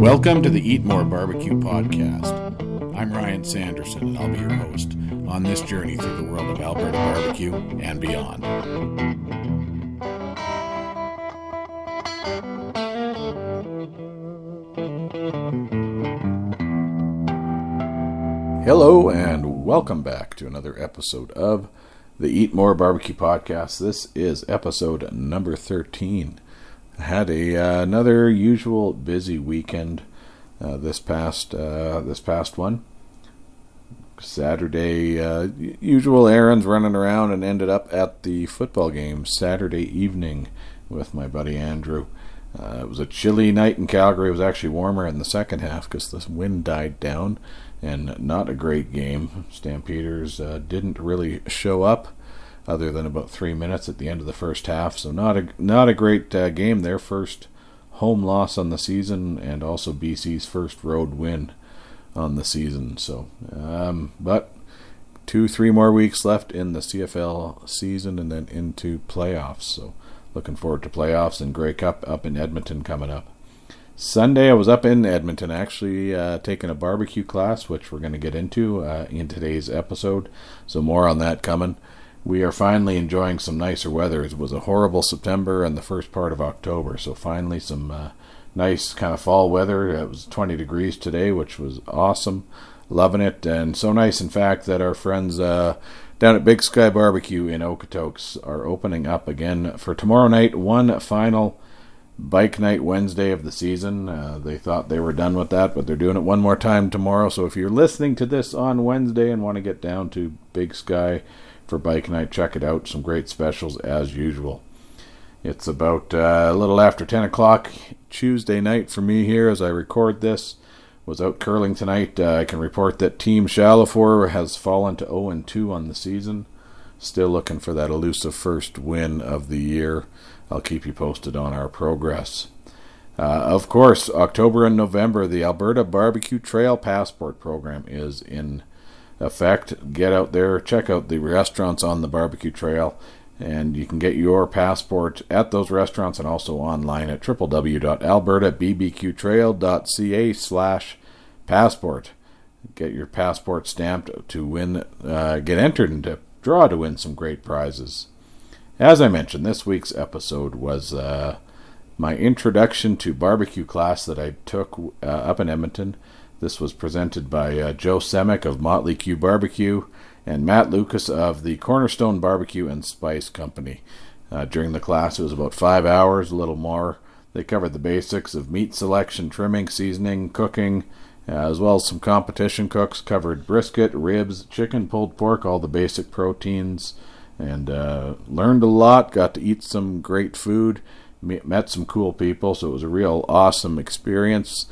Welcome to the Eat More Barbecue Podcast. I'm Ryan Sanderson, and I'll be your host on this journey through the world of Alberta barbecue and beyond. Hello, and welcome back to another episode of the Eat More Barbecue Podcast. This is episode number 13. Had a uh, another usual busy weekend uh, this past uh, this past one. Saturday, uh, usual errands running around, and ended up at the football game Saturday evening with my buddy Andrew. Uh, it was a chilly night in Calgary. It was actually warmer in the second half because the wind died down, and not a great game. Stampeders uh, didn't really show up other than about three minutes at the end of the first half. So not a not a great uh, game. Their first home loss on the season, and also BC's first road win on the season. So, um, but two three more weeks left in the CFL season, and then into playoffs. So, looking forward to playoffs and Grey Cup up in Edmonton coming up. Sunday, I was up in Edmonton actually uh, taking a barbecue class, which we're going to get into uh, in today's episode. So, more on that coming we are finally enjoying some nicer weather. It was a horrible September and the first part of October, so finally some uh, nice kind of fall weather. It was 20 degrees today, which was awesome. Loving it, and so nice, in fact, that our friends uh, down at Big Sky Barbecue in Okotoks are opening up again for tomorrow night. One final bike night Wednesday of the season. Uh, they thought they were done with that, but they're doing it one more time tomorrow. So if you're listening to this on Wednesday and want to get down to Big Sky, for bike night. Check it out. Some great specials as usual. It's about uh, a little after 10 o'clock Tuesday night for me here as I record this. Was out curling tonight. Uh, I can report that Team Chalifour has fallen to 0 2 on the season. Still looking for that elusive first win of the year. I'll keep you posted on our progress. Uh, of course, October and November, the Alberta Barbecue Trail Passport Program is in effect. Get out there, check out the restaurants on the barbecue trail, and you can get your passport at those restaurants and also online at www.albertabbqtrail.ca slash passport. Get your passport stamped to win, uh, get entered into draw to win some great prizes. As I mentioned, this week's episode was uh, my introduction to barbecue class that I took uh, up in Edmonton. This was presented by uh, Joe Semick of Motley Que Barbecue and Matt Lucas of the Cornerstone Barbecue and Spice Company. Uh, during the class, it was about five hours, a little more. They covered the basics of meat selection, trimming, seasoning, cooking, uh, as well as some competition cooks. Covered brisket, ribs, chicken, pulled pork, all the basic proteins, and uh, learned a lot. Got to eat some great food, met some cool people, so it was a real awesome experience.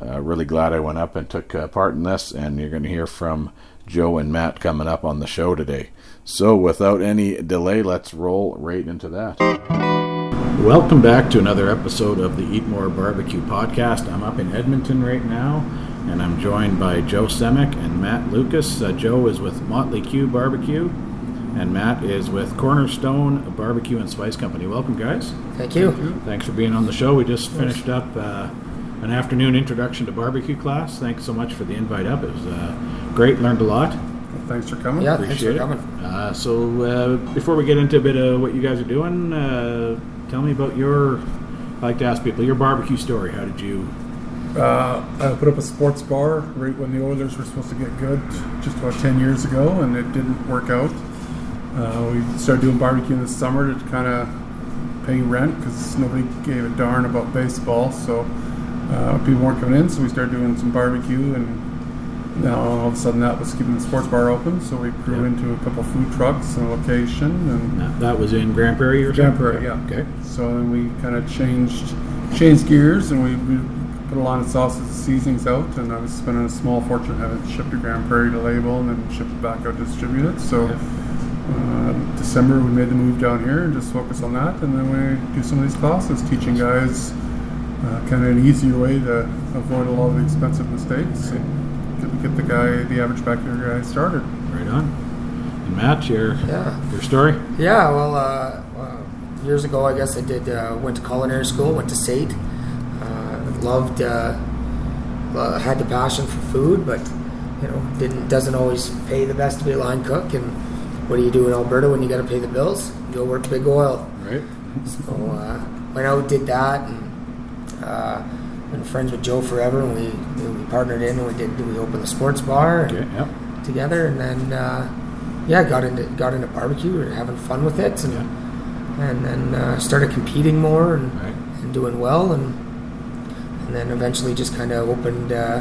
Uh, really glad I went up and took uh, part in this, and you're going to hear from Joe and Matt coming up on the show today. So, without any delay, let's roll right into that. Welcome back to another episode of the Eat More Barbecue podcast. I'm up in Edmonton right now, and I'm joined by Joe Semick and Matt Lucas. Uh, Joe is with Motley Que Barbecue, and Matt is with Cornerstone Barbecue and Spice Company. Welcome, guys. Thank you. Thanks for being on the show. We just finished up uh, an afternoon introduction to barbecue class. Thanks so much for the invite up. It was uh, great. Learned a lot. Well, thanks for coming. Yeah, Appreciate thanks for it. coming. Uh, so uh, before we get into a bit of what you guys are doing, uh, tell me about your. I like to ask people your barbecue story. How did you? Uh, I put up a sports bar right when the Oilers were supposed to get good, just about 10 years ago, and it didn't work out. Uh, we started doing barbecue in the summer to kind of pay rent because nobody gave a darn about baseball. So uh, people weren't coming in, so we started doing some barbecue, and now all of a sudden that was keeping the sports bar open. So we grew Yeah. into a couple food trucks and a location, and That, that was in Grande Prairie or Grand? Prairie, yeah. Okay. so then we kind of changed changed gears, and we, we put a lot of sauces and seasonings out, and I was spending a small fortune having it shipped to Grande Prairie to label and then shipped it back out to distribute it. So. Uh, December we made the move down here and just focus on that, and then we do some of these classes, teaching guys uh, kind of an easier way to avoid a lot of the expensive mistakes and get, get the guy, the average backyard guy, started. Right on. And Matt, your Yeah. your story? Yeah, well, uh, uh, years ago, I guess I did, uh, went to culinary school, went to SAIT. Uh, loved, had the passion for food, but you know, didn't doesn't always pay the best to be a line cook. And what do you do in Alberta when you got to pay the bills? You go work big oil. Right. So uh, went out, did that, and uh, been friends with Joe forever. And we we partnered in, and we did we opened the sports bar and- Okay. Yep. together, and then uh, yeah, got into got into barbecue. We having fun with it, and and then uh, started competing more and, Right. and doing well, and and then eventually just kind of opened. Uh,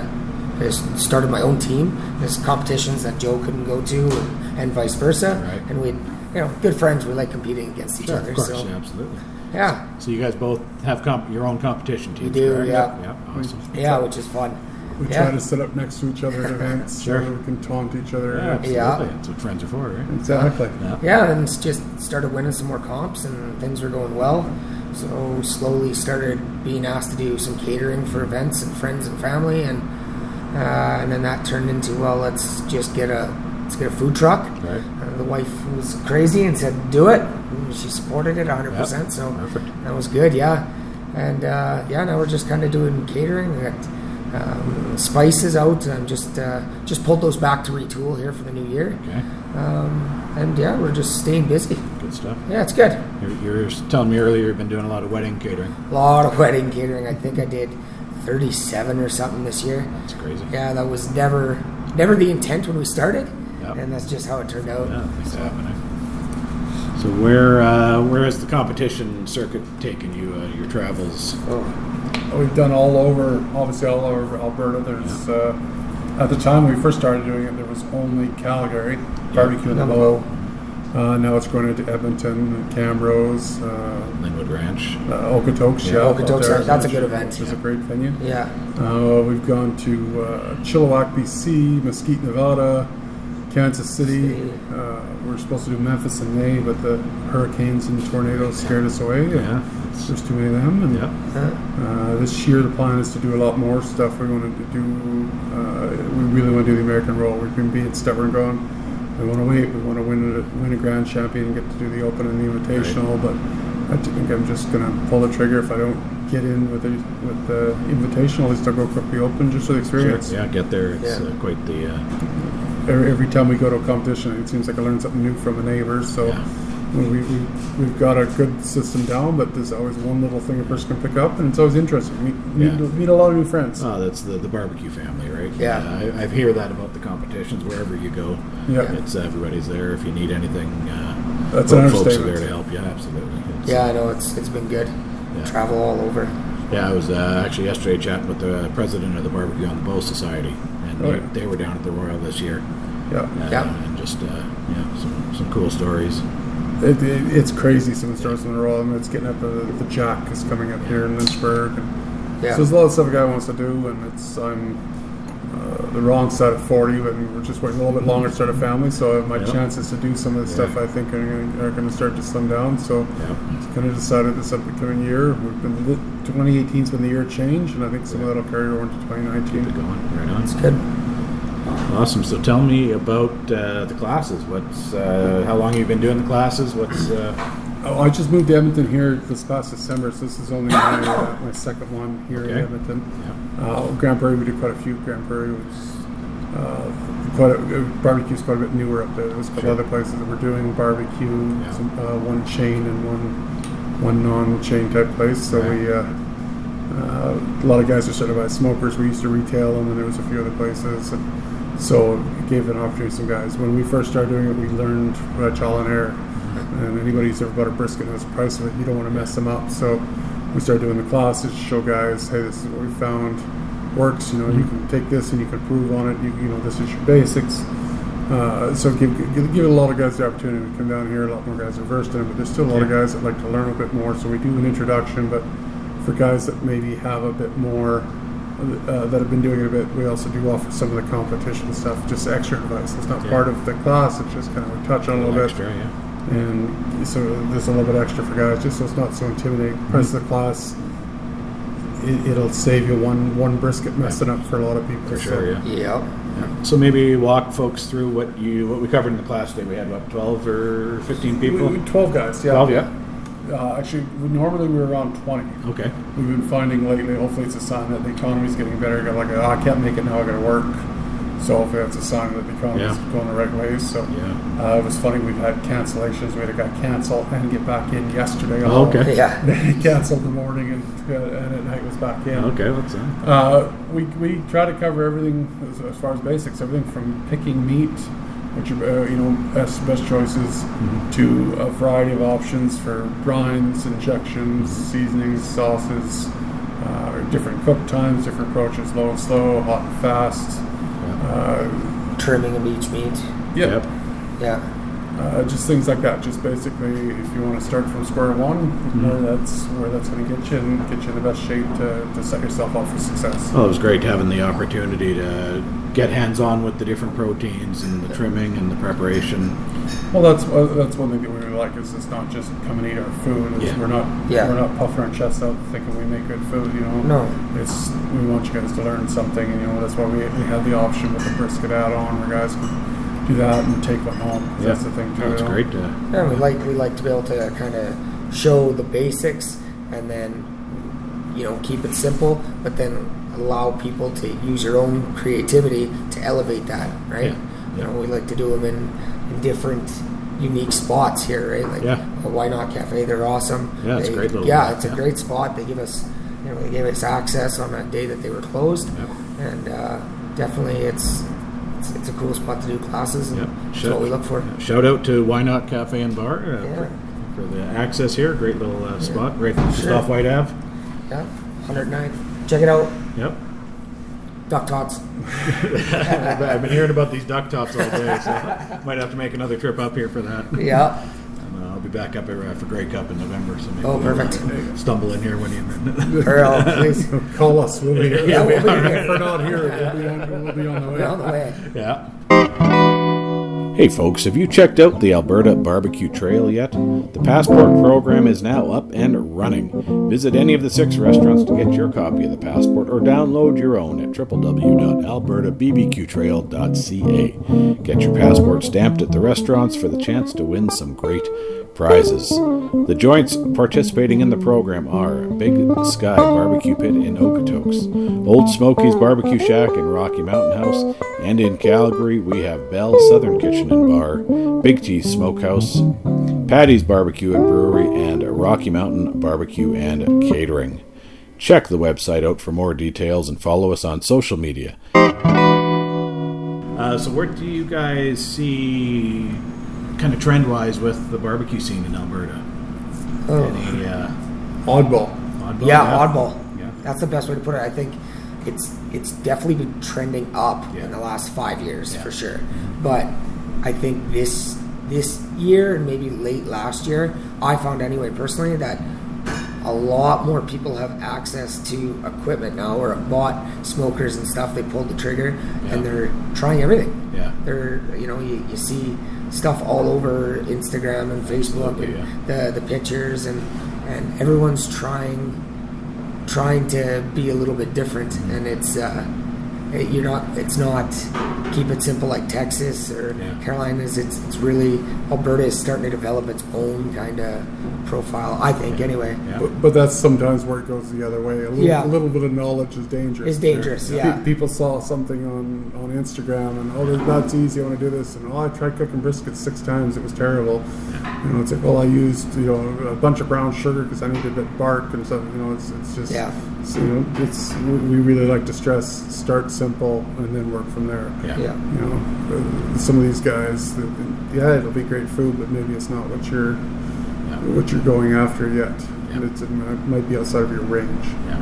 I started my own team. There's competitions that Joe couldn't go to, and, and vice versa. Right. And we, you know, good friends. We like competing against each Sure, other. of course. so yeah, absolutely. yeah, So you guys both have comp- your own competition teams. do, correct? yeah. Yeah. Awesome. yeah, which is fun. We Yeah. try to sit up next to each other at events Sure. so we can taunt each other. Yeah, absolutely. Yeah. That's what friends are for, right? Exactly. Yeah. yeah, and just started winning some more comps, and things were going well. So slowly started being asked to do some catering for events and friends and family, and uh, and then that turned into well, let's just get a let's get a food truck. Right. Uh, the wife was crazy and said, "Do it." And she supported it 100. percent Yep. So Perfect. that was good. Yeah, and uh, yeah, now we're just kind of doing catering. We got um, spices out. and just uh, just pulled those back to retool here for the new year. Okay. Um, and yeah, we're just staying busy. Good stuff. Yeah, it's good. You're, you're telling me earlier you've been doing a lot of wedding catering. A lot of wedding catering. I think I did 37 or something this year. That's crazy. Yeah, that was never never the intent when we started, Yep. and that's just how it turned out. Yeah, things happening. So where uh, where has the competition circuit taken you? Uh, your travels? Oh, We've done all over, obviously all over Alberta. There's uh, at the time we first started doing it, there was only Calgary barbecue in the Number bow. Uh, now it's going into Edmonton, Camrose, uh, Linwood Ranch. uh, Okotoks. Yeah, Yeah, Okotoks, there, that's a good event. It's is a great venue. yeah. Uh, we've gone to uh, Chilliwack, BC, Mesquite, Nevada, Kansas City. City. Uh, we were supposed to do Memphis in May, but the hurricanes and tornadoes scared us away. Yeah. There's too many of them. And, Yeah. Uh, uh, this year, the plan is to do a lot more stuff. We wanted to do, uh, we really want to do the American Royal. We've been being stubborn, going, we want to wait. We want to win a, win a grand champion and get to do the Open and the Invitational. But I think I'm just going to pull the trigger if I don't get in with the with the Invitational. At least I'll go quickly Open just for the Sure. experience. Yeah, get there. It's Yeah. uh, quite the. Every, every time we go to a competition, it seems like I learn something new from a neighbor. So. Yeah. We, we, we've got a good system down, but there's always one little thing a person can pick up, and it's always interesting. Meet, meet, Yeah. meet a lot of new friends. oh, that's the the barbecue family, right? Yeah. Uh, I, I hear that about the competitions wherever you go. Yeah. It's uh, everybody's there. If you need anything, uh, That's fo- an folks are there to help you. Absolutely. It's- yeah, I know it's it's been good. Yeah. Travel all over. Yeah, I was uh, actually yesterday chatting with the president of the Barbecue on the Bow Society, and Oh, they, yeah. they were down at the Royal this year. Yeah. Uh, Yeah. And just, uh, yeah, some, some cool stories. It, it, it's crazy some of the stars in a row. I mean, it's getting up. The, the Jack is coming up here in Lynchburg. And Yeah. So there's a lot of stuff a guy wants to do, and it's I'm uh, the wrong side of 40, but we're just waiting a little bit longer to start a family. So my Yeah. chances to do some of the stuff I think are, gonna- are going to start to slim down. So Yeah. Kind of decided this upcoming year. We've been 2018's been the year of change, and I think some of that'll carry over into Keep 2019. it going. Right on. It's good. Awesome. So tell me about uh, the classes. What's uh, how long have you been doing the classes? What's uh, Oh, I just moved to Edmonton here this past December, so this is only my, uh, my second one here Okay. in Edmonton. yeah. Uh, Grande Prairie, we did quite a few. Grande Prairie was uh, quite a, uh, barbecue's quite a bit newer up there. There's a couple Sure. other places that were doing barbecue, Yeah. some, uh, one chain and one one non-chain type place. So Right. we uh, uh, a lot of guys are starting to smokers. We used to retail them, and there was a few other places. And so it gave an opportunity to some guys. When we first started doing it, we learned uh, trial and error. And anybody who's ever bought a brisket knows the price of it. You don't want to mess them up. So we started doing the classes to show guys, hey, this is what we found works. You know, you can take this and you can improve on it. You, you know, this is your basics. Uh, so give, give give a lot of guys the opportunity to come down here. A lot more guys are versed in it, but there's still a lot of guys that like to learn a bit more. So we do an introduction, but for guys that maybe have a bit more uh, that have been doing it a bit, we also do offer some of the competition stuff, just extra advice. It's not Yeah. part of the class. It's just kind of we touch on a little bit extra, yeah. and so there's a little bit extra for guys, just so it's not so intimidating. Price of the class, it, it'll save you one one brisket messing up for a lot of people. For so- sure, yeah. Yep. So maybe walk folks through what you what we covered in the class today. We had what twelve or fifteen people. We- we- Twelve guys, yeah. Twelve, yeah. Uh, actually, we, normally we're around 20. Okay. We've been finding lately, hopefully it's a sign that the economy's getting better. Got like, oh, I can't make it now, I gotta work. So hopefully that's a sign that the economy's Yeah. going the right way. So Yeah. uh, it was funny, we've had cancellations. We had a guy cancel and get back in yesterday. Oh, okay. Yeah. Then he canceled the morning and, uh, and at night was back in. Okay, what's that? Uh, we, we try to cover everything as, as far as basics, everything from picking meat, which are uh, you know best best choices, to a variety of options for brines, injections, seasonings, sauces, uh, different cook times, different approaches, low and slow, hot and fast. Uh, Trimming of each meat. yeah, Yep. Yeah. uh, just things like that. Just basically, if you want to start from square one, where that's where that's going to get you and get you in the best shape to, to set yourself up for success. Well, it was great having the opportunity to get hands-on with the different proteins and the trimming and the preparation. Well, that's uh, that's one thing that we really like is it's not just come and eat our food. It's, Yeah. We're not Yeah. we're not puffing our chests out thinking we make good food. You know, No. It's we want you guys to learn something, and you know that's why we, we have the option with the brisket add-on where guys can do that and take one home. That's the thing too. That's great. To, Yeah, we like we like to be able to kind of show the basics and then you know keep it simple, but then allow people to use your own creativity to elevate that, right? Yeah. You know, we like to do them in, in different unique spots here, right? Like Yeah. a Why Not Cafe, they're awesome. Yeah, it's a They- great little- Yeah, it's yeah. a great spot. They give us, you know, they gave us access on that day that they were closed, Yep. and uh, definitely it's, it's it's a cool spot to do classes, and that's Shout- what we look for. Shout out to Why Not Cafe and Bar uh, Yeah. for, for the access here. Great little uh, spot right just Sure. off White Ave. Yeah, 109. Check it out. Yep. Duck Tots. I've been hearing about these duck tots all day, so might have to make another trip up here for that. Yeah. Uh, I'll be back up here uh, for Grey Cup in November, so maybe Oh, we'll, perfect. uh, stumble in here when you. Earl, please. Call us. We'll be here. Yeah, we'll be If here. we're not here, we'll be on, we'll be on the way. We're on the way. Yeah. Hey folks, have you checked out the Alberta Barbecue Trail yet? The Passport program is now up and running. Visit any of the six restaurants to get your copy of the passport or download your own at www.albertabbqtrail.ca. Get your passport stamped at the restaurants for the chance to win some great prizes. The joints participating in the program are Big Sky Barbecue Pit in Okotoks, Olde Smokey's Barbecue Shack in Rocky Mountain House, and in Calgary we have Belle Southern Kitchen and Bar, Big T's Smokehouse, Paddy's Barbecue and Brewery, and Rocky Mountain Barbecue and Catering. Check the website out for more details and follow us on social media. Uh, so, where do you guys see, kind of trend wise, with the barbecue scene in Alberta? Oh. Any uh, Oddball. oddball? Yeah, oddball. Yeah. That's the best way to put it. I think it's it's definitely been trending up Yeah. in the last five years Yeah. for sure. But I think this this year and maybe late last year, I found anyway personally that a lot more people have access to equipment now or have bought smokers and stuff. They pulled the trigger Yeah. and they're trying everything. Yeah. They're you know you, you see stuff all over Instagram and Facebook and the the pictures and and everyone's trying trying to be a little bit different. And it's uh you're not it's not keep it simple like Texas or Yeah. Carolinas it's it's really Alberta is starting to develop its own kind of profile I think anyway Yeah. But, but that's sometimes where it goes the other way. A little, Yeah. a little bit of knowledge is dangerous. It's dangerous, Pe- yeah. People saw something on, on Instagram and, oh, that's easy, I want to do this. And, oh, I tried cooking briskets six times, it was terrible. You know, it's like, well, I used, you know, a bunch of brown sugar because I needed a bit bark and stuff. You know, it's, it's just, Yeah. It's, you know, it's, we we really like to stress start simple and then work from there. Yeah. yeah You know, some of these guys, yeah, it'll be great food, but maybe it's not what you're Yeah. what you're going after yet. Yeah. It's, it might be outside of your range. Yeah.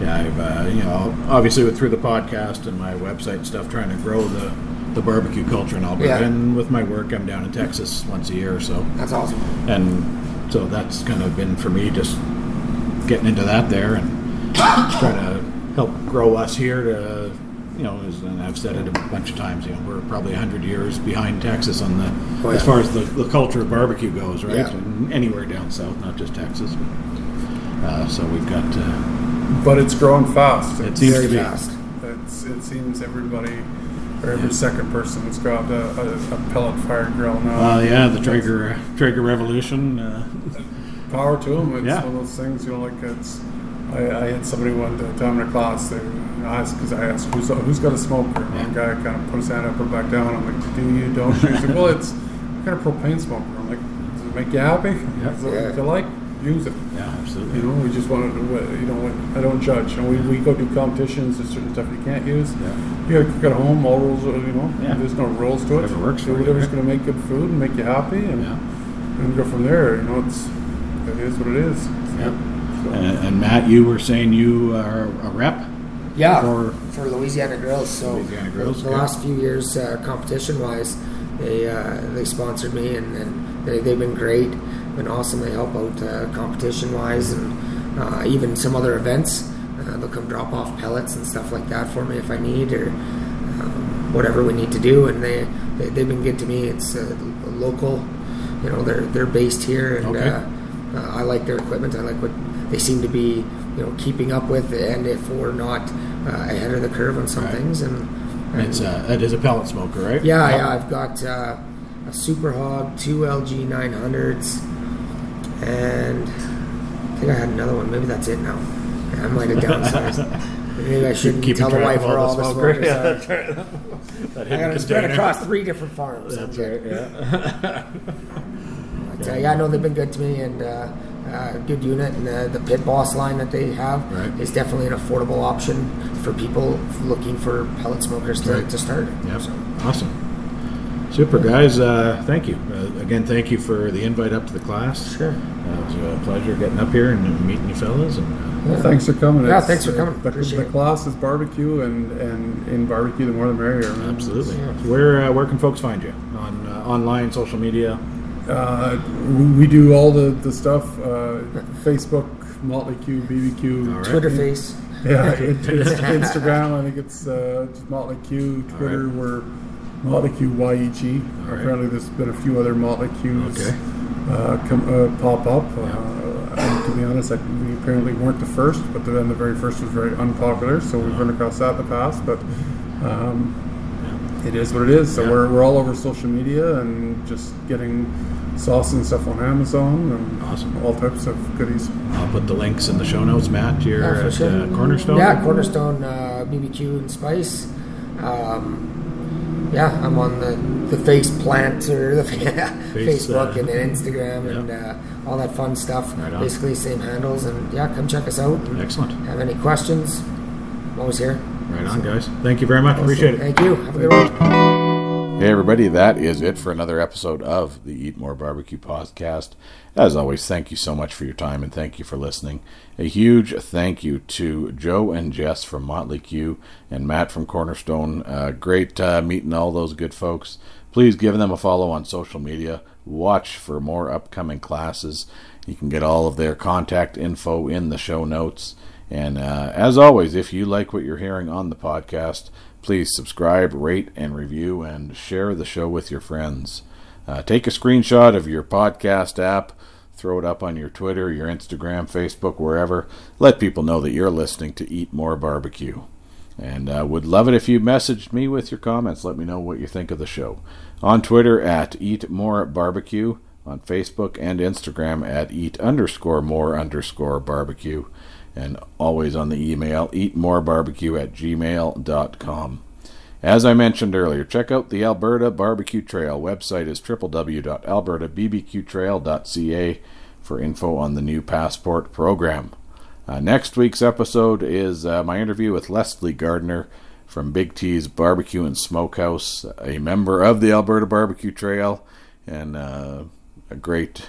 Yeah, I've uh, you know obviously with through the podcast and my website and stuff, trying to grow the the barbecue culture in Alberta. Yeah. And with my work, I'm down in Texas once a year or so, that's awesome and so that's kind of been for me just getting into that there and trying to help grow us here to. You know, as, and I've said it a bunch of times. You know, we're probably hundred years behind Texas on the Oh, as far as the, the culture of barbecue goes, right? Yeah. And anywhere down south, not just Texas. But, uh, so we've got uh, But it's growing fast. It It's, seems very fast it's, it seems everybody, or every second person's got a, a, a pellet fire grill now. Uh, yeah, the Traeger Traeger Revolution. Uh, power to them. It's Yeah. one of those things, you know, like it's. I, I had somebody one time in a class. They asked because I asked who's who's got a smoker. And One guy kind of put his hand up, put it back down. I'm like, do you? Don't you? He's like, well, it's kind of propane smoker. I'm like, does it make you happy? Yeah. Is it Yeah. you like? Use it. Yeah, absolutely. You know, we just wanted to, you know, I don't judge. And we, we go do competitions. There's certain stuff you can't use. Yeah. You gotta cook at home. All rules, are, you know. Yeah. There's no rules to it. Whatever works you, whatever's gonna make good food and make you happy, and, Yeah. and go from there. You know, it's it is what it is. Yeah. So, And, and Matt, you were saying you are a rep. Yeah, For- for, Louisiana Grills. So Louisiana Grills, the okay. last few years, uh, competition wise, they uh, they sponsored me, and, and they, they've been great, been awesome. They help out uh, competition wise, and uh, even some other events. Uh, they'll come drop off pellets and stuff like that for me if I need, or um, whatever we need to do. And they, they they've been good to me. It's uh, local, you know. They're they're based here, and Okay. Uh, I like their equipment. I like what they seem to be, you know, keeping up with, and if we're not uh, ahead of the curve on some Right. things. And, and It's uh, it is a pellet smoker, right? yeah, yeah, I've got uh, a Super Hog, two LG 900s, and I think I had another one. Maybe that's it now. I might have downsized. Maybe I shouldn't Keeping tell the wife of where all all the the smoker. smokers Yeah, are. that's right. That I hidden got to spread across three different farms. That's right. Yeah. But, uh, yeah, no, they've been good to me, and uh, uh, good unit. And uh, the pit boss line that they have Right. is definitely an affordable option for people looking for pellet smokers to, Right. to start. Yep. So, Awesome. Super, guys. Uh, thank you. Uh, again, thank you for the invite up to the class. Sure. Uh, it was a pleasure getting up here and meeting you fellas. And uh, well, thanks for coming. Yeah, It's, thanks for coming. The, Appreciate the it. class is barbecue, and and in barbecue, the more the merrier. absolutely. Yeah. Where uh, where can folks find you on uh, online, social media? Uh, we- we do all the the stuff. Uh, Facebook, Motley Que, BBQ, All right. Twitter face. Yeah, it, it's Instagram. I think it's uh, Motley Que. Twitter, right. we're Motley Que YEG. All right. Apparently, there's been a few other Motley Ques Okay. uh, come uh, pop up. Uh, and to be honest, I, we apparently weren't the first, but then the very first was very unpopular. So we've run across that in the past, but. Um, it is what it is. So Yeah. we're, we're all over social media and just getting sauce and stuff on Amazon and Awesome. all types of goodies. I'll put the links in the show notes. Matt, you're Yeah, at sure. uh, Cornerstone. Yeah, Cornerstone uh, BBQ and Spice. Um, yeah, I'm on the the face plant or the Face, Facebook uh, and then Instagram and uh, all that fun stuff. Right. Basically, same handles. And yeah, come check us out. Excellent. Have any questions? I'm always here. Right on, guys. Thank you very much. Appreciate it. Thank you. Have a good one. Hey, everybody, that is it for another episode of the Eat More Barbecue podcast. As always, thank you so much for your time and thank you for listening. A huge thank you to Joe and Jess from Motley Que and Matt from Cornerstone. Uh, great uh, meeting all those good folks. Please give them a follow on social media. Watch for more upcoming classes. You can get all of their contact info in the show notes. And uh, as always, if you like what you're hearing on the podcast, please subscribe, rate, and review, and share the show with your friends. Uh, take a screenshot of your podcast app, throw it up on your Twitter, your Instagram, Facebook, wherever. Let people know that you're listening to Eat More Barbecue. And uh, would love it if you messaged me with your comments. Let me know what you think of the show. On Twitter at Eat More Barbecue, on Facebook and Instagram at Eat underscore More underscore Barbecue, and always on the email eatmorebarbecue at gmail.com. As I mentioned earlier, check out the Alberta Barbecue Trail. Website is www.albertabbqtrail.ca for info on the new passport program. Uh, next week's episode is uh, my interview with Leslie Gardner from Big T's Barbecue and Smokehouse, a member of the Alberta Barbecue Trail and uh, a great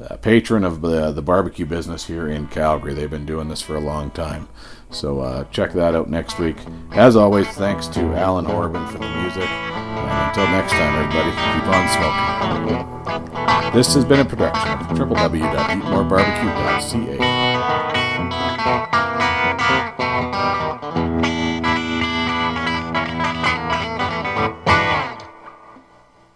uh, patron of the, the barbecue business here in Calgary. They've been doing this for a long time. So uh, check that out next week. As always, thanks to Alan Orban for the music. And until next time, everybody, keep on smoking. This has been a production of www.eatmorebarbecue.ca.